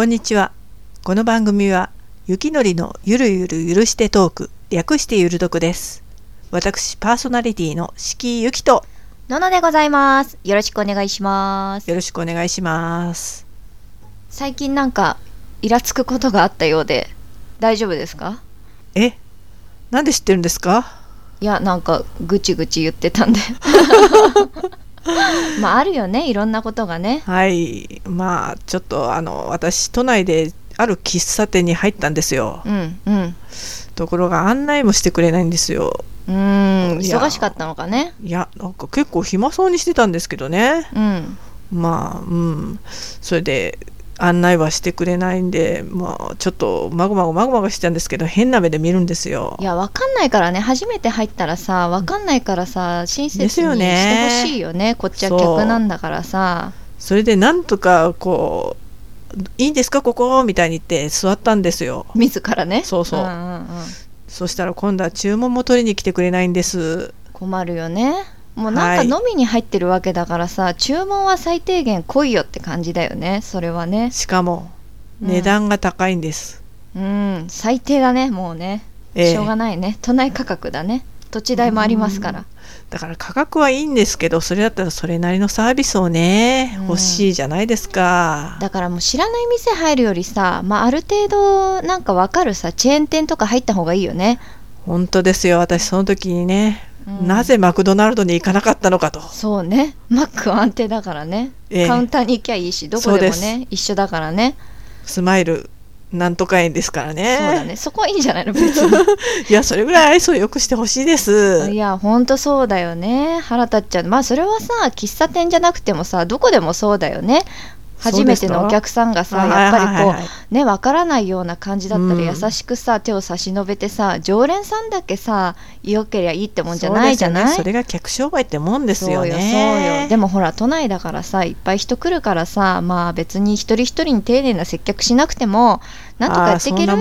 こんにちは。この番組は、ゆきのりのゆるゆるゆるしてトーク、略してゆるどくです。私、パーソナリティのしきゆきと、ののでございます。よろしくお願いします。よろしくお願いします。最近なんか、イラつくことがあったようで、大丈夫ですか？え？なんで知ってるんですか？いや、なんか、ぐちぐち言ってたんで。まあ、あるよね、いろんなことがね。はい。まあ、ちょっと、あの、私、都内である喫茶店に入ったんですよ。うん、うん。ところが、案内もしてくれないんですよ。うーん、忙しかったのかね。いや、なんか結構暇そうにしてたんですけどね。うん。まあ、うん。それで、案内はしてくれないんで、まあ、ちょっと、まごまごまごまごしてたんですけど、変な目で見るんですよい。や、わかんないからね、初めて入ったらさ、わかんないからさ、親切にしてほしいよね。こっちは客なんだからさ。それで、なんとか、こう、いいんですか、ここ？みたいに言って座ったんですよ。自らね。そうそうんんうん。そしたら、今度は注文も取りに来てくれないんです。困るよねもうなんかはい。飲みに入ってるわけだからさ、注文は最低限来いよって感じだよねそれはね。しかも、うん。値段が高いんです。うん最低だねもうね、ええ。しょうがないね。都内価格だね。土地代もありますから。だから価格はいいんですけど、それだったらそれなりのサービスをね、うん。欲しいじゃないですか。だからもう知らない店入るよりさ、まあ、ある程度なんかわかるさチェーン店とか入った方がいいよね、本当ですよ、私その時にね、うんなぜマクドナルドに行かなかったのかと。そうねマックは安定だからね、ええカウンターに行きゃいいしどこでもね一緒だからねスマイルなんとか園ですからね。そうだねそこはいいんじゃないの？別に いや、それぐらい愛想よくしてほしいですい。や、ほんとそうだよね。腹立っちゃう。まあ、それはさ、喫茶店じゃなくてもさ、どこでもそうだよね。初めてのお客さんがさ、やっぱりこうね、わからないような感じだったうん。ら、優しくさ、手を差し伸べてさ、常連さんだけさ、よけりゃいいってもんじゃないじゃない？それが客商売ってもんですよね。そうよ。でもほら、都内だからさ、いっぱい人来るからさ、まあ別に一人一人に丁寧な接客しなくても、なんとかやっていける。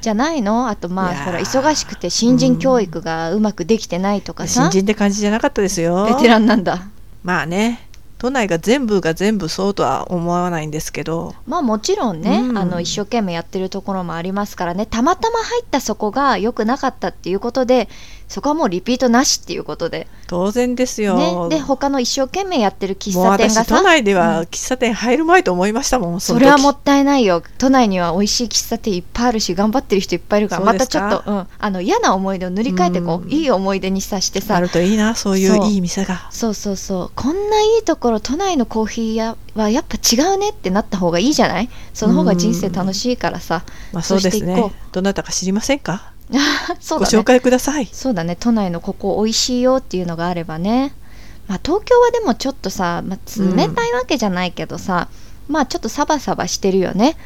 じゃないの？あとまあほら忙しくて新人教育がうまくできてないとかさ、新人って感じじゃなかったですよ。ベテランなんだ。まあね、都内が全部が全部そうとは思わないんですけど、まあもちろんね、うん。あの一生懸命やってるところもありますからね。たまたま入ったそこが良くなかったっていうことでそこはもうリピートなしっていうことで,、当然ですよ。ね、で他の一生懸命やってる喫茶店がさ。都内ではうん。喫茶店入る前と思いましたもん、の時それはもったいないよ。都内には美味しい喫茶店いっぱいあるし頑張ってる人いっぱいいるからまたちょっと、うん、あの嫌な思い出を塗り替えてこう、うん。いい思い出にさしてさ。あるといいな、そういそう。ういい店が。そうそうそう。こんないいところ都内のコーヒー屋はやっぱ違うねってなった方がいいじゃない？その方が人生楽しいからさ、まあそうですね。どなたか知りませんか？ご紹介ください。そうだね都内のここ美味しいよっていうのがあればねまあ東京はでもちょっとさ、まあ、冷たいわけじゃないけどさ、まあちょっとサバサバしてるよね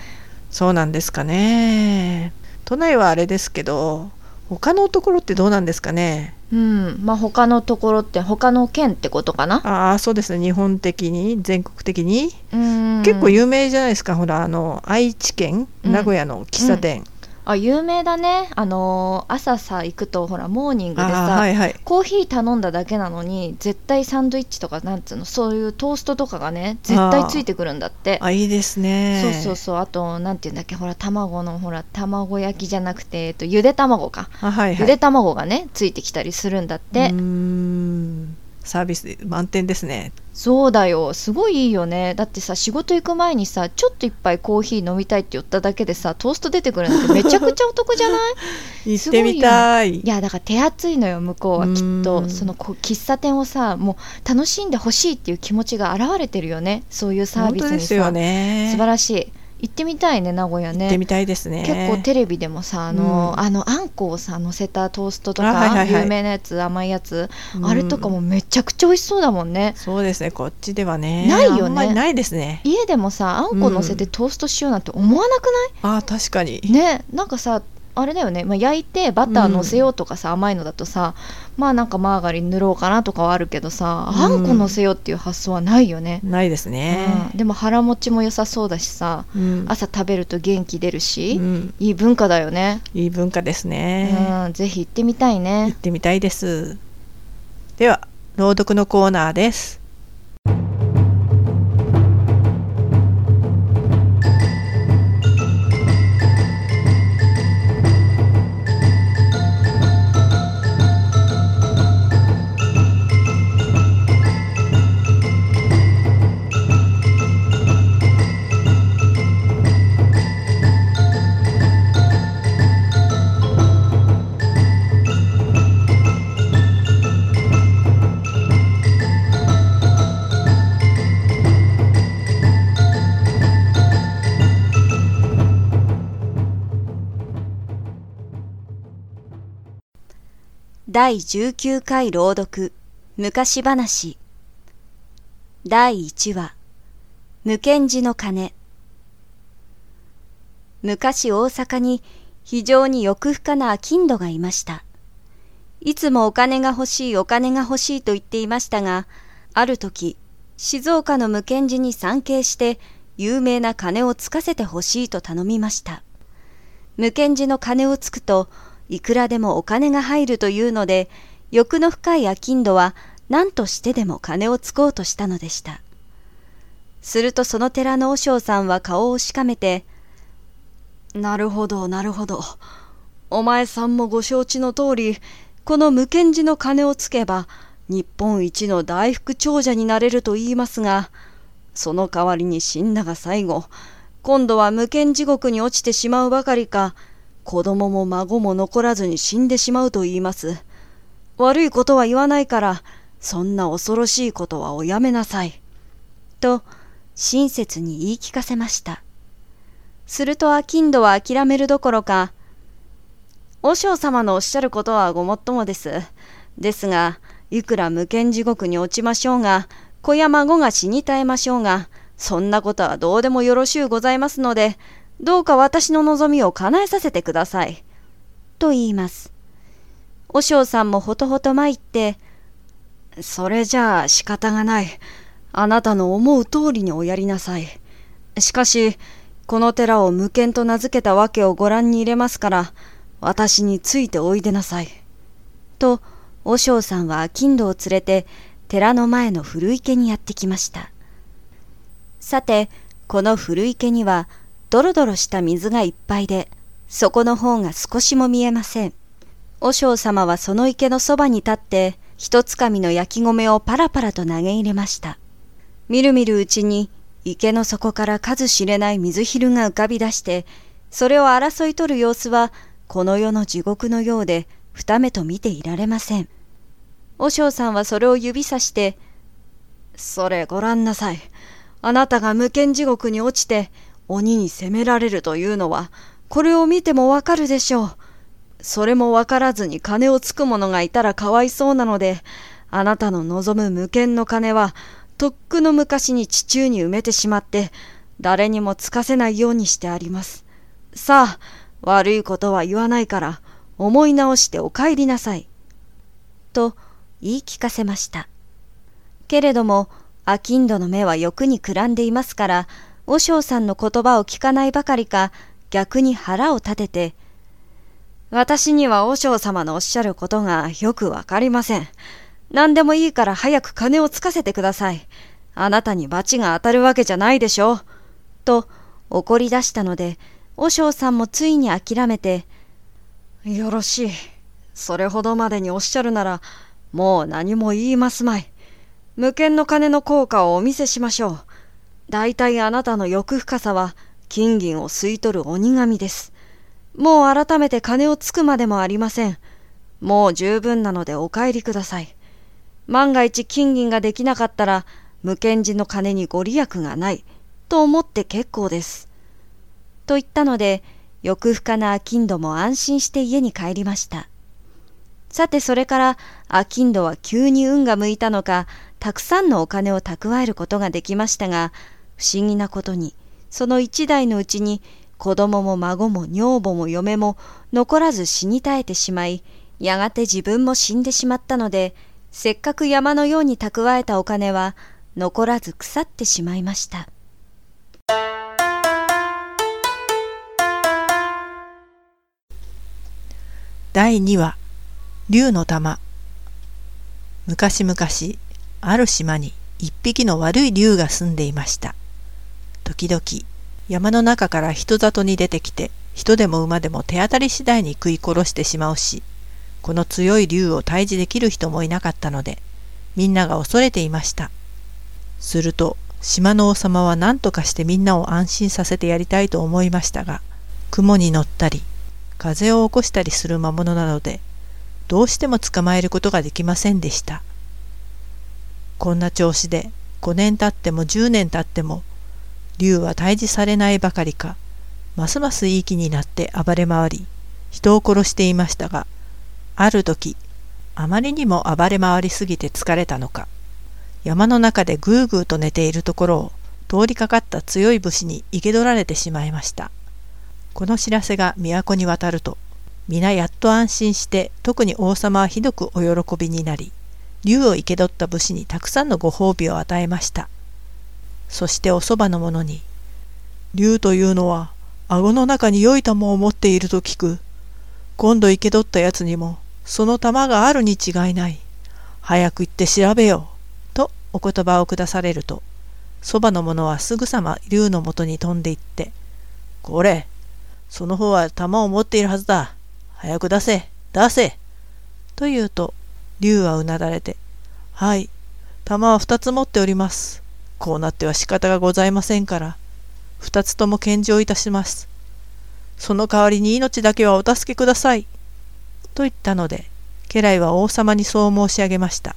そうなんですかね。都内はあれですけど、他のところってどうなんですかね。うんまあ他のところって他の県ってことかな？ああ、そうですね。日本的に、全国的に。うん結構有名じゃないですか。ほら、あの、愛知県、うん名古屋の喫茶店。あ有名だねあのー朝さ行くとほらモーニングであさ、あ、はいはい。コーヒー頼んだだけなのに絶対サンドイッチとかなんつうのそういうトーストとかがね絶対ついてくるんだってあ、いいですね。そうそうそうあとなんていうんだっけほら卵のほら卵焼きじゃなくて、えっと、ゆで卵か、あ、はいはい。ゆで卵がねついてきたりするんだって、うーん。サービス満点ですね。そうだよ。すごいいいよね。だってさ仕事行く前にさちょっと一杯コーヒー飲みたいって言っただけでさトースト出てくるなんてめちゃくちゃお得じゃない？行ってみたい。いやだから手厚いのよ向こうはきっうん。とそのこ喫茶店をさもう楽しんでほしいっていう気持ちが現れてるよね。そういうサー本ビスにさ。当ですよね。素晴らしい行ってみたいね名古屋ね行ってみたいですね。結構テレビでもさあの,、うんあのあんこをさ乗せたトーストとか、あはいはいはい有名なやつ甘いやつ、うんあれとかもめちゃくちゃ美味しそうだもんねそうですね、こっちではね。ないよねないですね。家でもさあんこ乗せてトーストしようなんて思わなくああ、確かに。ない、ねなんかさあれだよね、まあ、焼いてバター乗せようとかさ、甘いのだとさまあなんかマーガリン塗ろうかなとかはあるけどさ、うん。あんこ乗せようっていう発想はないよね、ないですね。うん。でも腹持ちも良さそうだしさうん。朝食べると元気出るし、うん。いい文化だよね、いい文化ですね。うん、ぜひ行ってみたい行っねてみたいです。では、朗読のコーナーです。第19回朗読昔話第1話無堅寺の鐘昔大阪に非常に欲深な金土がいました。いつもお金が欲しいお金が欲しいと言っていましたが、ある時、静岡の無堅寺に参詣して有名な鐘をつかせて欲しいと頼みました。無堅寺の鐘をつくと、いくらでもお金が入るというので、欲の深い商人は何としてでも金をつこうとしたのでした。するとその寺の和尚さんは顔をしかめて、なるほど、なるほど。お前さんもご承知の通り、この無堅寺の金をつけば、日本一の大福長者になれると言いますが、その代わりに死んだが最後、今度は無権地獄に落ちてしまうばかりか、子供も孫も残らずに死んでしまうと言います。悪いことは言わないから、そんな恐ろしいことはおやめなさい。と、親切に言い聞かせました。すると商人は諦めるどころか、和尚様のおっしゃることはごもっともです。ですが、いくら無権地獄に落ちましょうが、子や孫が死に絶えましょうが、そんなことはどうでもよろしゅうございますので、どうか私の望みを叶えさせてください。と言います。和尚さんもほとほと参って、それじゃあ仕方がない。あなたの思う通りにおやりなさい。しかし、この寺を無権と名付けたわけをご覧に入れますから、私についておいでなさい。と、和尚さんは金土を連れて寺の前の古池にやってきました。さて、この古池にはドロドロした水がいっぱいで、底の方が少しも見えません。和尚様はその池のそばに立って、一つかみの焼き米をパラパラと投げ入れました。みるみるうちに池の底から数知れない水昼が浮かび出して、それを争い取る様子は、この世の地獄のようで、二目と見ていられません。和尚さんはそれを指さして、それご覧なさい。あなたが無権地獄に落ちて鬼に責められるというのは、これを見てもわかるでしょう。それもわからずに金をつく者がいたらかわいそうなので、あなたの望む無権の金は、とっくの昔に地中に埋めてしまって、誰にもつかせないようにしてあります。さあ、悪いことは言わないから、思い直してお帰りなさい。と、言い聞かせました。けれども、アキンドの目は欲にくらんでいますから、和尚さんの言葉を聞かないばかりか、逆に腹を立てて、私には和尚様のおっしゃることがよくわかりません。何でもいいから早く金をつかせてください。あなたに罰が当たるわけじゃないでしょう。と怒り出したので、和尚さんもついに諦めて、よろしい。それほどまでにおっしゃるなら、もう何も言いますまい。無権の金の効果をお見せしましょう。大体あなたの欲深さは金銀を吸い取る鬼神です。もう改めて金をつくまでもありません。もう十分なのでお帰りください。万が一金銀ができなかったら無権寺の金にご利益がないと思って結構です。と言ったので欲深な商人も安心して家に帰りました。さてそれから商人は急に運が向いたのか、たくさんのお金を蓄えることができましたが、不思議なことに、その一代のうちに子供も孫も女房も嫁も残らず死に絶えてしまい、やがて自分も死んでしまったので、せっかく山のように蓄えたお金は残らず腐ってしまいました。第2話竜の玉昔々ある島に一匹の悪い竜が住んでいました時々山の中から人里に出てきて人でも馬でも手当たり次第に食い殺してしまうしこの強い竜を退治できる人もいなかったのでみんなが恐れていましたすると島の王様は何とかしてみんなを安心させてやりたいと思いましたが雲に乗ったり風を起こしたりする魔物なのでどうしても捕まえることができませんでした。こんな調子で5年経っても10年経っても竜は退治されないばかりか。ますますいい気になって暴れ回り人を殺していましたがある時あまりにも暴れ回りすぎて疲れたのか山の中でぐーぐーと寝ているところを通りかかった強い武士に生け取られてしまいました。この知らせが都に渡ると皆やっと安心して特に王様はひどくお喜びになり竜を生け取った武士にたくさんのご褒美を与えました。そしておそばの者に「竜というのは顎の中に良い玉を持っていると聞く。今度生け取ったやつにもその玉があるに違いない。早く行って調べよう」とお言葉を下されるとそばの者はすぐさま竜のもとに飛んで行って「これその方は玉を持っているはずだ。早く出せ出せ。と言うと、竜はうなだれて、はい、玉は二つ持っております。こうなっては仕方がございませんから、二つとも献上いたします。その代わりに命だけはお助けください。と言ったので、家来は王様にそう申し上げました。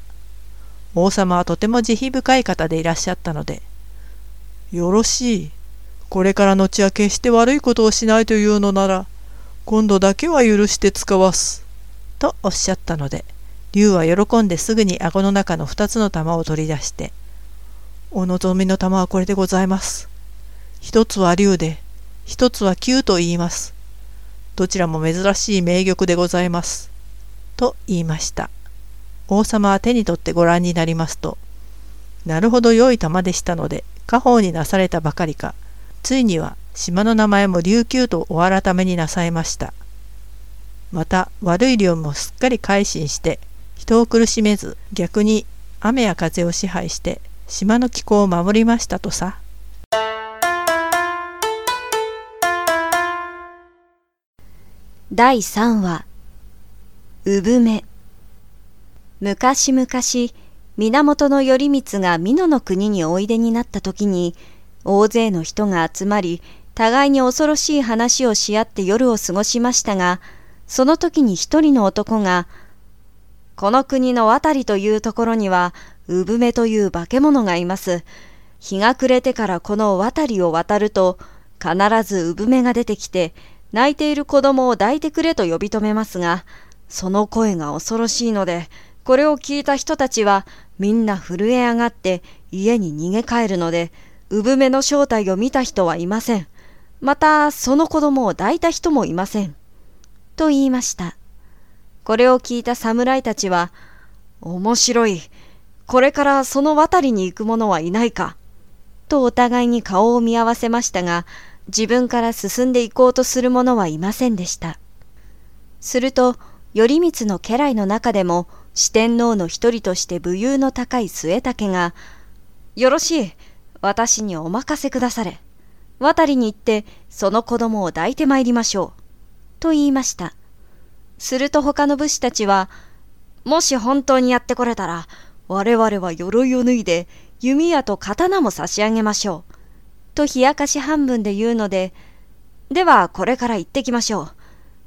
王様はとても慈悲深い方でいらっしゃったので、よろしい。これから後は決して悪いことをしないというのなら、今度だけは許して使わす。とおっしゃったので、竜は喜んですぐに顎の中の二つの玉を取り出して、お望みの玉はこれでございます。一つは竜で、一つは球と言います。どちらも珍しい名玉でございます。と言いました。王様は手に取ってご覧になりますと、なるほど良い玉でしたので、家宝になされたばかりか、ついには島の名前も琉球とお改めになさいました。また悪い竜もすっかり改心して人を苦しめず逆に雨や風を支配して島の気候を守りましたとさ。第3話産め昔々源頼光が美濃の国においでになった時に大勢の人が集まり互いに恐ろしい話をし合って夜を過ごしましたが、その時に一人の男が、この国の渡りというところには、産めという化け物がいます。日が暮れてからこの渡りを渡ると、必ず産めが出てきて、泣いている子供を抱いてくれと呼び止めますが、その声が恐ろしいので、これを聞いた人たちはみんな震え上がって家に逃げ帰るので、産めの正体を見た人はいません。またその子供を抱いた人もいません。と言いました。これを聞いた侍たちは、面白い。これからその渡りに行く者はいないか。とお互いに顔を見合わせましたが、自分から進んで行こうとする者はいませんでした。すると、頼光の家来の中でも四天王の一人として武勇の高い末武が、よろしい、私にお任せくだされ。渡りに行ってその子供を抱いてまいりましょう。と言いました。すると他の武士たちは、もし本当にやってこれたら、我々は鎧を脱いで弓矢と刀も差し上げましょう。と冷やかし半分で言うので、ではこれから行ってきましょう。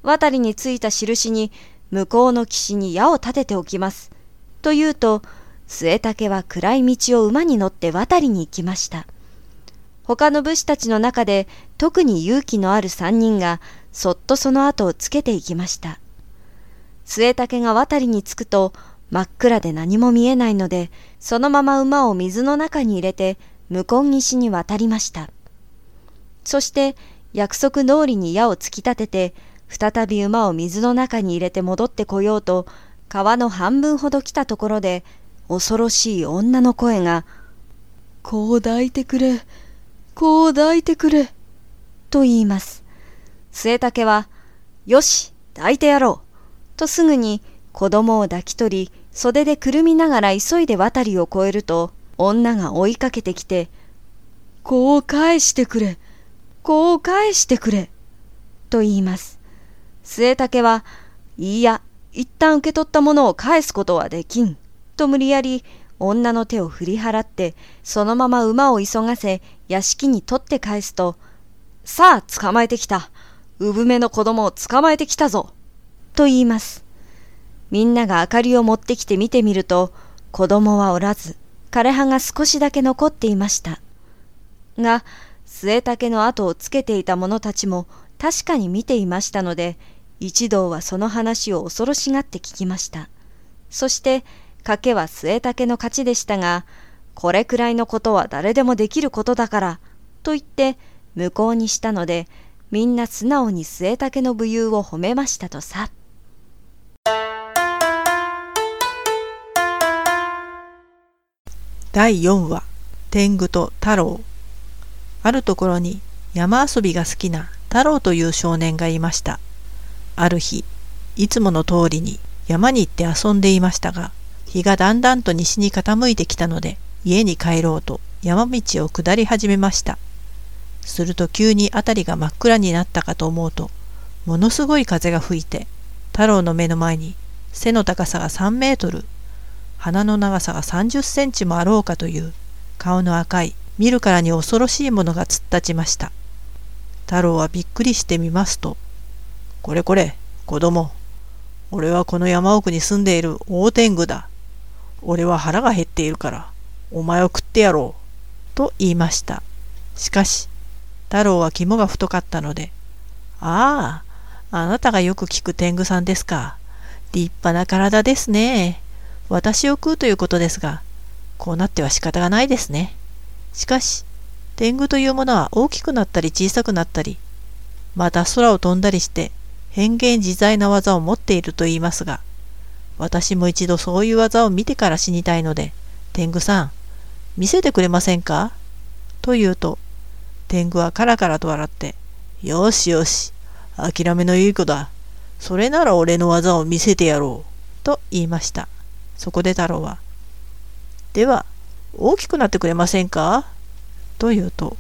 渡りについた印に向こうの岸に矢を立てておきます。と言うと、末竹は暗い道を馬に乗って渡りに行きました。他の武士たちの中で特に勇気のある三人がそっとその後をつけていきました。末竹が渡りに着くと真っ暗で何も見えないので、そのまま馬を水の中に入れて向こう岸に渡りました。そして約束通りに矢を突き立てて、再び馬を水の中に入れて戻ってこようと、川の半分ほど来たところで、恐ろしい女の声が、こう抱いてくれ、こう抱いてくれ。と言います。末竹は、よし、抱いてやろう。とすぐに子供を抱き取り、袖でくるみながら急いで渡りを越えると、女が追いかけてきて、こう返してくれ。こう返してくれ。と言います。末竹は、いいや、一旦受け取ったものを返すことはできん。と無理やり女の手を振り払って、そのまま馬を急がせ、屋敷に取って返すと、さあ、捕まえてきた。産めの子供を捕まえてきたぞ。と言います。みんなが明かりを持ってきて見てみると、子供はおらず、枯葉が少しだけ残っていました。が、末竹の後をつけていた者たちも確かに見ていましたので、一同はその話を恐ろしがって聞きました。そして賭けは末竹の勝ちでしたが、これくらいのことは誰でもできることだから、と言って無効にしたので、みんな素直に末竹の武勇を褒めましたとさ。第4話天狗と太郎。あるところに山遊びが好きな太郎という少年がいました。ある日いつもの通りに山に行って遊んでいましたが日がだんだんと西に傾いてきたので家に帰ろうと山道を下り始めました。すると急に辺りが真っ暗になったかと思うとものすごい風が吹いて太郎の目の前に背の高さが3メートル鼻の長さが30センチもあろうかという顔の赤い見るからに恐ろしいものが突っ立ちました。太郎はびっくりしてみますと、これこれ、子供。俺はこの山奥に住んでいる大天狗だ。俺は腹が減っているから、お前を食ってやろう。と言いました。しかし、太郎は肝が太かったので、ああ、あなたがよく聞く天狗さんですか。立派な体ですね。私を食うということですが、こうなっては仕方がないですね。しかし、天狗というものは大きくなったり小さくなったり、また空を飛んだりして変幻自在な技を持っていると言いますが、私も一度そういう技を見てから死にたいので、天狗さん、見せてくれませんか？と言うと、天狗はカラカラと笑って、よしよし、諦めのいい子だ。それなら俺の技を見せてやろう。と言いました。そこで太郎は、では、大きくなってくれませんか？と言うと、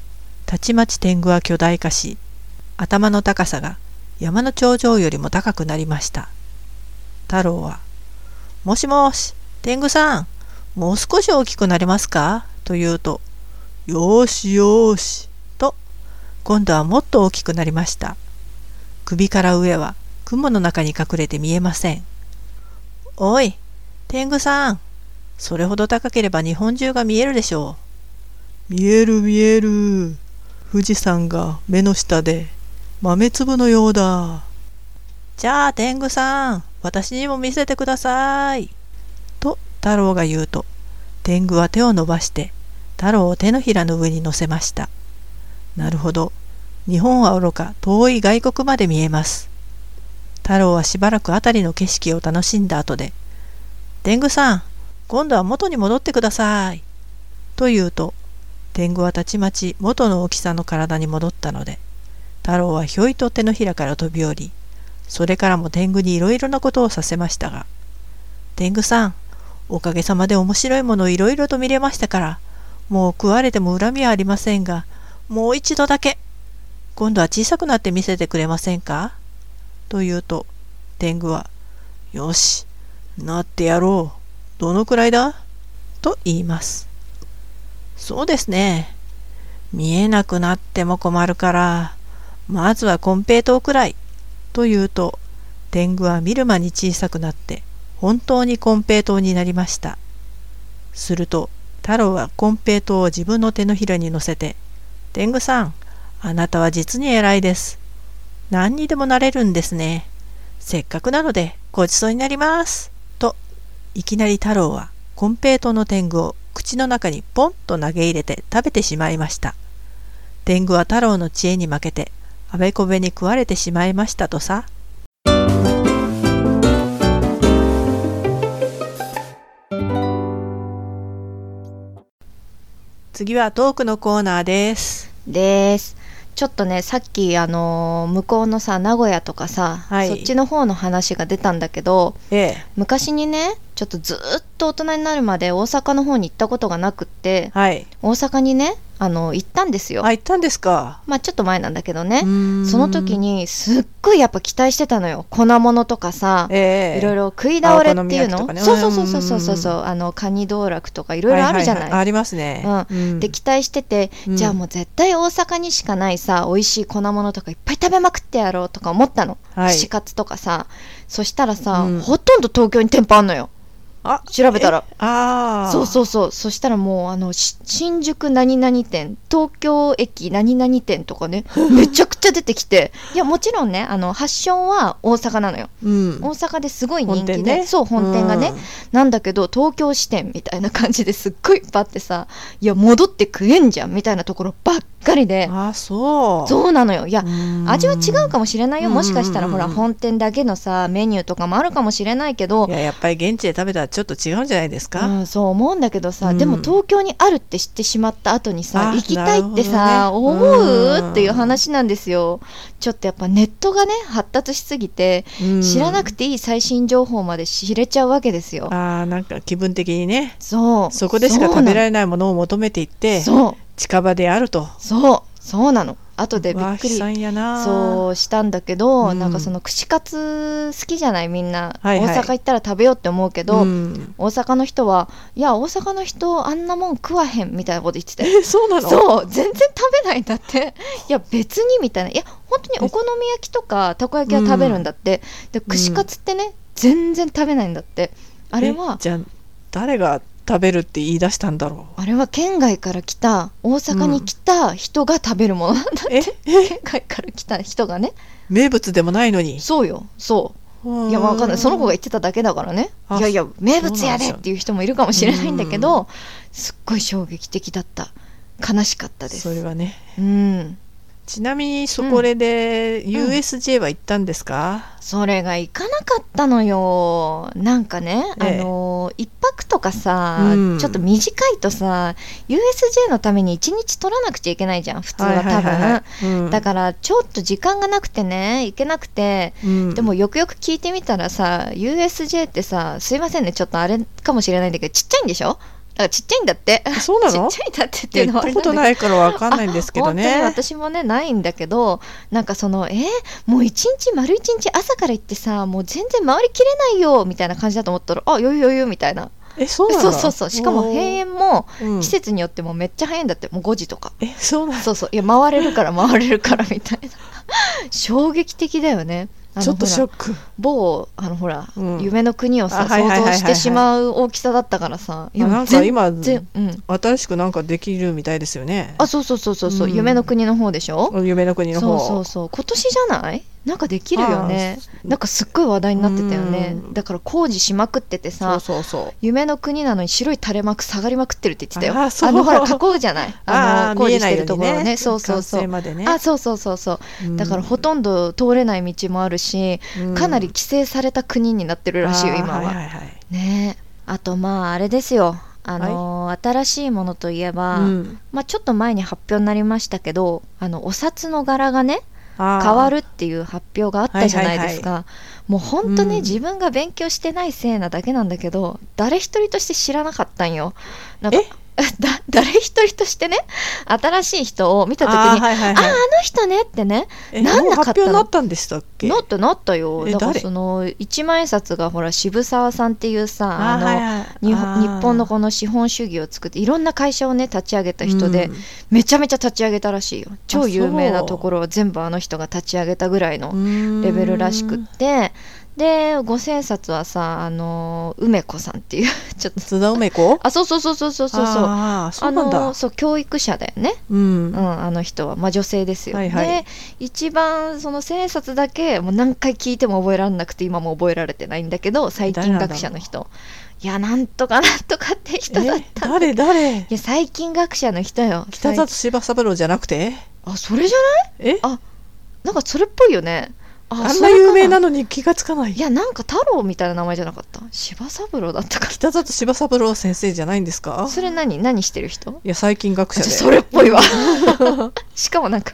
たちまち天狗は巨大化し、頭の高さが山の頂上よりも高くなりました。太郎は、もしもし、天狗さん、もう少し大きくなれますか？と言うと、よしよし、と、今度はもっと大きくなりました。首から上は雲の中に隠れて見えません。おい、天狗さん、それほど高ければ日本中が見えるでしょう。見える見える。富士山が目の下で豆粒のようだ。じゃあ天狗さん、私にも見せてください。と太郎が言うと、天狗は手を伸ばして太郎を手のひらの上に乗せました。なるほど。日本は愚か遠い外国まで見えます。太郎はしばらく辺りの景色を楽しんだ後で、天狗さん、今度は元に戻ってください。と言うと、天狗はたちまち元の大きさの体に戻ったので、太郎はひょいと手のひらから飛び降り、それからも天狗にいろいろなことをさせましたが、天狗さん、おかげさまで面白いものをいろいろと見れましたから、もう食われても恨みはありませんが、もう一度だけ、今度は小さくなって見せてくれませんか？と言うと、天狗は、よし、なってやろう。どのくらいだ？と言います。そうですね。見えなくなっても困るから、まずは金平糖くらい。と言うと、天狗は見る間に小さくなって、本当に金平糖になりました。すると、太郎は金平糖を自分の手のひらに乗せて、天狗さん、あなたは実に偉いです。何にでもなれるんですね。せっかくなのでごちそうになります。いきなり太郎は金平糖の天狗を口の中にポンと投げ入れて食べてしまいました。天狗は太郎の知恵に負けてあべこべに食われてしまいましたとさ。次はトークのコーナーです。です。ちょっとねさっきあのー向こうのさ名古屋とかさ、はいそっちの方の話が出たんだけどええ。昔にねちょっとずっと大人になるまで大阪の方に行ったことがなくってはい。大阪にねあの行ったんですよ。あ、行ったんですか？まあちょっと前なんだけどね。その時、にすっごいやっぱ期待してたのよ。粉物とかさええ。いろいろ食い倒れっていうの、ね。そうそうそうそうそうそう。うんそうあのカニ道楽とかいろいろあるじゃない,、はははありますね。うん。で期待してて、うん。じゃあもう絶対大阪にしかないさ美味しい粉物とかいっぱい食べまくってやろうとか思ったの、はい。串カツとかさ。そしたらさ、うん。ほとんど東京に店舗あんのよあ調べたら。えああそうそうそう。そしたらもうあのし新宿何々店東京駅何々店とかね めちゃくちゃ出てきて。いやもちろんねあの発祥は大阪なのよ。う、ん、大阪ですごい人気で、ね。そう本店がね、なんだけど東京支店みたいな感じですっごいいっぱいあってさいや戻って食えんじゃんみたいなところばっかりで。うんあそう。そうなのよ。いやうん。味は違うかもしれないよ。もしかしたらほら本店だけのさメニューとかもあるかもしれないけど。いややっぱり現地で食べたらちょっと違うんじゃないですか、うん、そう思うんだけどさ、うん。でも東京にあるって知ってしまった後にさあ行きたいってさ、なるほ思うっていう話なんですよ。ちょっとやっぱネットがね発達しすぎてうん。知らなくていい最新情報まで知れちゃうわけですよ、あーなんか気分的にね。そう。そこでしか食べられれないものを求めていってそう近場であると。そうそうなの。後でびっくりそうしたんだけど、うん。なんかその串カツ好きじゃないみんな、はいはい。大阪行ったら食べようって思うけど、ん。大阪の人はいや大阪の人あんなもん食わへんみたいなこと言ってて。えそうなの？そう全然食べないんだって。いや別にみたいな。いや本当にお好み焼きとかたこ焼きは食べるんだって、で串カツってね全然食べないんだって。あれえはじゃあ誰が食べるって言い出したんだろあれは県外から来た大阪に来た人が食べるもの。なん。だうえ？県外から来た人がね。名物でもないのに？そうよ。そう。いやわかんない。その子が言ってただけだからね。あいやいや名物やでっていう人もいるかもしれないんだけどすっごい衝撃的だった。悲しかったです。それはね。うんちなみにそこで USJ は行ったんですか、それが行かなかったのよ。なんかね、ええ。あの一泊とかさ、うん。ちょっと短いとさ USJ のために一日取らなくちゃいけないじゃん普通は多分、だからちょっと時間がなくてね行けなくて。うん。でもよくよく聞いてみたらさ USJ ってさすいませんねちょっとあれかもしれないんだけどちっちゃいんでしょ？だからちっちゃいんだって。そうなの？ちっちゃいんだってっていうのは行ったことないからわかんないんですけど本当にね私もねないんだけどなんかそのえ？ーもう一日丸一日朝から行ってさもう全然回りきれないよみたいな感じだと思ったらあ余裕余裕みたいな。えそうそうそうそうしかも閉園もうん。季節によってもめっちゃ早いんだって。もう5時とか。えそうなの？そうそう。いや回れるから回れるからみたいな。衝撃的だよねちょっとショック。某あのほら、うん。夢の国をさ想像してしまう大きさだったからさ。いやあなんか今うん。新しくなんかできるみたいですよね。あそうそうそうそうそう、うん。夢の国の方でしょ？夢の国の方。そうそうそう。今年じゃない？なんかできるよね。なんかすっごい話題になってたよね。うん。だから工事しまくっててそさうそうそう。夢の国なのに白い垂れ幕下がりまくってるって言ってたよ。あそう。のほら囲うじゃない。あの工事してるところね。ねそうそうそう。ね。あそうそうそうそう。うん。だからほとんど通れない道もあるし、うん。かなり規制された国になってるらしいよ今は,、はいはいはい。ね。えあとまああれですよ。あのー新しいものといえば、うん。まあ、ちょっと前に発表になりましたけどあのお札の柄がね変わるっていう発表があったじゃないですか、はもう本当ね、うん。自分が勉強してないせいなだけなんだけど誰一人として知らなかったんよ。なんかえ？だ誰一人としてね新しい人を見た時にあ,、あーはいはいああはいの人ねってねえなんなかったの。発表になったんでしたっけ？なったなったよ。えだから誰？その一万円札がほら渋沢さんっていうさあの、はいはい。日本のこの資本主義を作っていろんな会社をね立ち上げた人で、うん。めちゃめちゃ立ち上げたらしいよ。超有名なところは全部あの人が立ち上げたぐらいのレベルらしくっうんてで五千冊はさあの梅子さんっていう ちょっと。津田梅子？あそうそうそうそうそうそう。そうあのそう教育者だよね、うん。うん、あの人は、まあ、女性ですよ、はいはい。で一番その千円札だけもう何回聞いても覚えられなくて今も覚えられてないんだけど最近学者の人。いやなんとかなんとかって人だっえた誰誰？いや最近学者の人よ。北里柴三郎じゃなくて？あそれじゃない？え？あなんかそれっぽいよねああんな有名なのに気がつかない。いやなんか太郎みたいな名前じゃなかった？柴三郎だったか北里柴三郎先生じゃないんですか？それ何？何してる人？いや最近学者で。それっぽいわ。しかもなんか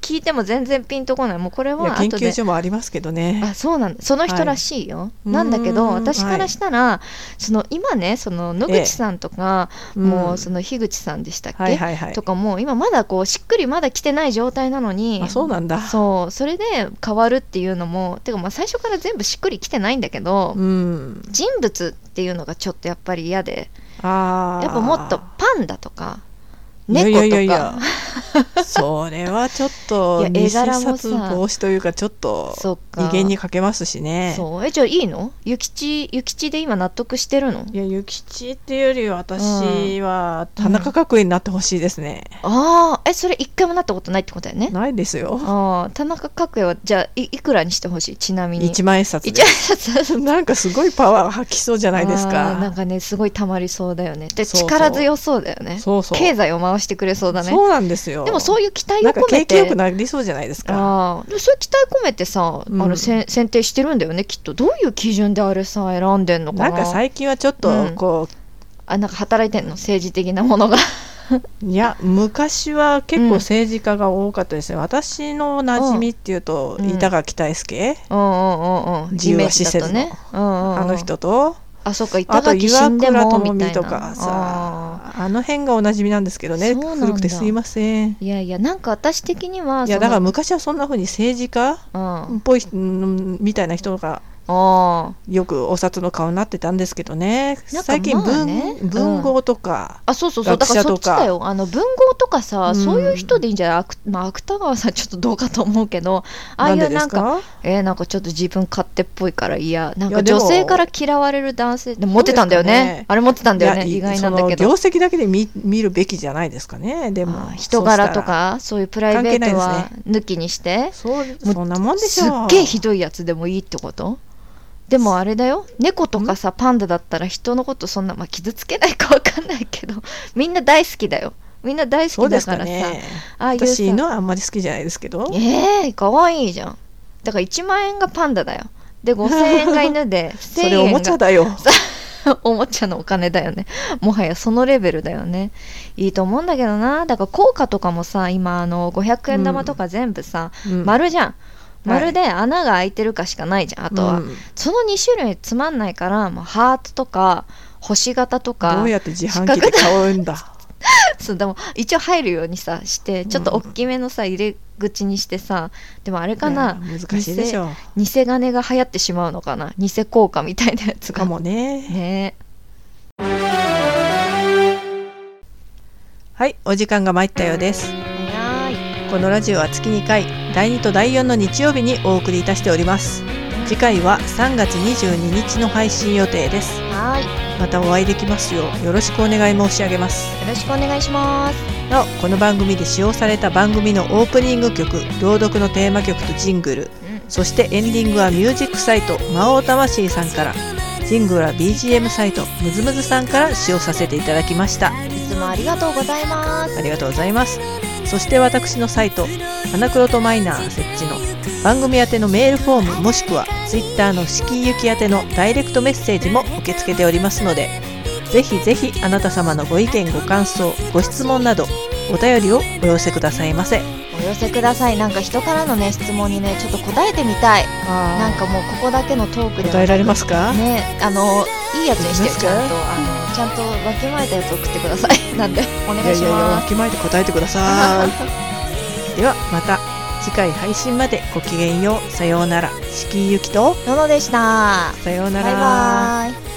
聞いても全然ピンとこない。もうこれは研究所もありますけどね。あそうなんだ。その人らしいよ、はい。なんだけど私からしたら、その今ねその野口さんとか、うん。もうその樋口さんでしたっけ、はいはいはい。とかも今まだこうしっくりまだ来てない状態なのにあそうなんだ。そう。それで変わるっていうのもてかまあ最初から全部しっくりきてないんだけど、うん。人物っていうのがちょっとやっぱり嫌で。やっぱもっとパンダとか猫とかいやいやいやそれはちょっと偽柄もさ。札防止というかちょっとそっか。威厳にかけますしね。そう。えじゃあいいの？諭吉諭吉で今納得してるの？いや諭吉っていうより私は田中角栄になってほしいですね、ああえそれ一回もなったことないってことだよね？ないですよ。ああ田中角栄はじゃあいいくらにしてほしい？ちなみに。一万円札で。一万円札。なんかすごいパワー発揮そうじゃないですか。なんかねすごいたまりそうだよね。で力強そうだよね。そうそう。経済を回してくれそうだね。そうなんですよでもそういう期待を込めて。景気よくなりそうじゃないですか。そういう期待込めてさ、うん。あのせん選定してるんだよねきっと。どういう基準であれさ選んでんのかな。なんか最近はちょっとうん。こあなんか働いてんの？政治的なものが。う、いや昔は結うん。構政治家が多かったですね、私の馴染みっていうと、うん。板垣大輔、うんうんうんうん。自由は施設の。ね、うんうんうん。あの人と。あそうかあ板垣死んで倉もみたとかさあの辺がおなじみなんですけどね。古くてすいません。いやいやなんか私的にはいやだから昔はそんな風に政治家うん。っぽいうんみたいな人があよくお札の顔になってたんですけどね。なんか最近まあ文,、ねうん。文豪とか、あそうそうそう。だからそっちだよ。あの文豪とかさ、うん。そういう人でいいんじゃない、まあ、芥川さんちょっとどうかと思うけど。ああいなんでうなんか？ですかえー、なんかちょっと自分勝手っぽいから嫌なんか女性から嫌われる男性でも持ってたんだよね。ね。あれ持ってたんだよね。意外なんだけその業ど績だけで見見るべきじゃないですかね。でも人柄とかそういうプライベート関は係抜きにして。そうそんなもんでしすっょうげえひどいやつでもいいってこと？でもあれだよ。猫とかさパンダだったら人のことそんな、まあ、傷つけないかわかんないけど みんな大好きだよ。みんな大好きだからね。ああいうさ私のはあんまり好きじゃないですけど。ええー、かわいいじゃん。だから1万円がパンダだよ。で 5000円が犬で1000それおもちゃだよ。おもちゃのお金だよね。もはやそのレベルだよね。いいと思うんだけどな。だから効果とかもさ今あの500円玉とか全部さ、うん。丸じゃん丸で穴が開いてるかしかないじゃんあとは、うんその2種類つまんないから、まあ、ハートとか星型とかどうやって自販機で買うんだ？そうでも一応入るようにさしてちょっと大きめのさ入れ口にしてさでもあれかな、難しいでしょ。偽偽金が流行ってしまうのかな偽効果みたいなやつが。かもね。ね。はいお時間が参ったようですこのラジオは月2回第2と第4の日曜日にお送りいたしております。次回は3月22日の配信予定です。はーい。またお会いできますようよろしくお願い申し上げます。よろしくお願いします。なおこの番組で使用された番組のオープニング曲朗読のテーマ曲とジングルそしてエンディングはミュージックサイト魔王魂さんからジングルは BGM サイトムズムズさんから使用させていただきました。いつもありがとうございます。ありがとうございますそして私のサイト花黒とマイナー設置の番組宛てのメールフォームもしくは Twitter の敷居行き宛てのダイレクトメッセージも受け付けておりますのでぜひぜひあなた様のご意見ご感想ご質問などお便りをお寄せくださいませ。お寄せください。なんか人からのね質問にねちょっと答えてみたい。なんかもうここだけのトークでは。答えられますか、ねあのいいやつにしてちゃんとあのちゃんとわきまえたやつ送ってください。なんで。お願いしいやいやいやわます。きまえて答えてください。ではまた次回配信までごきげんよう。さようなら。敷居ゆきとののでした。さようなバイらバイ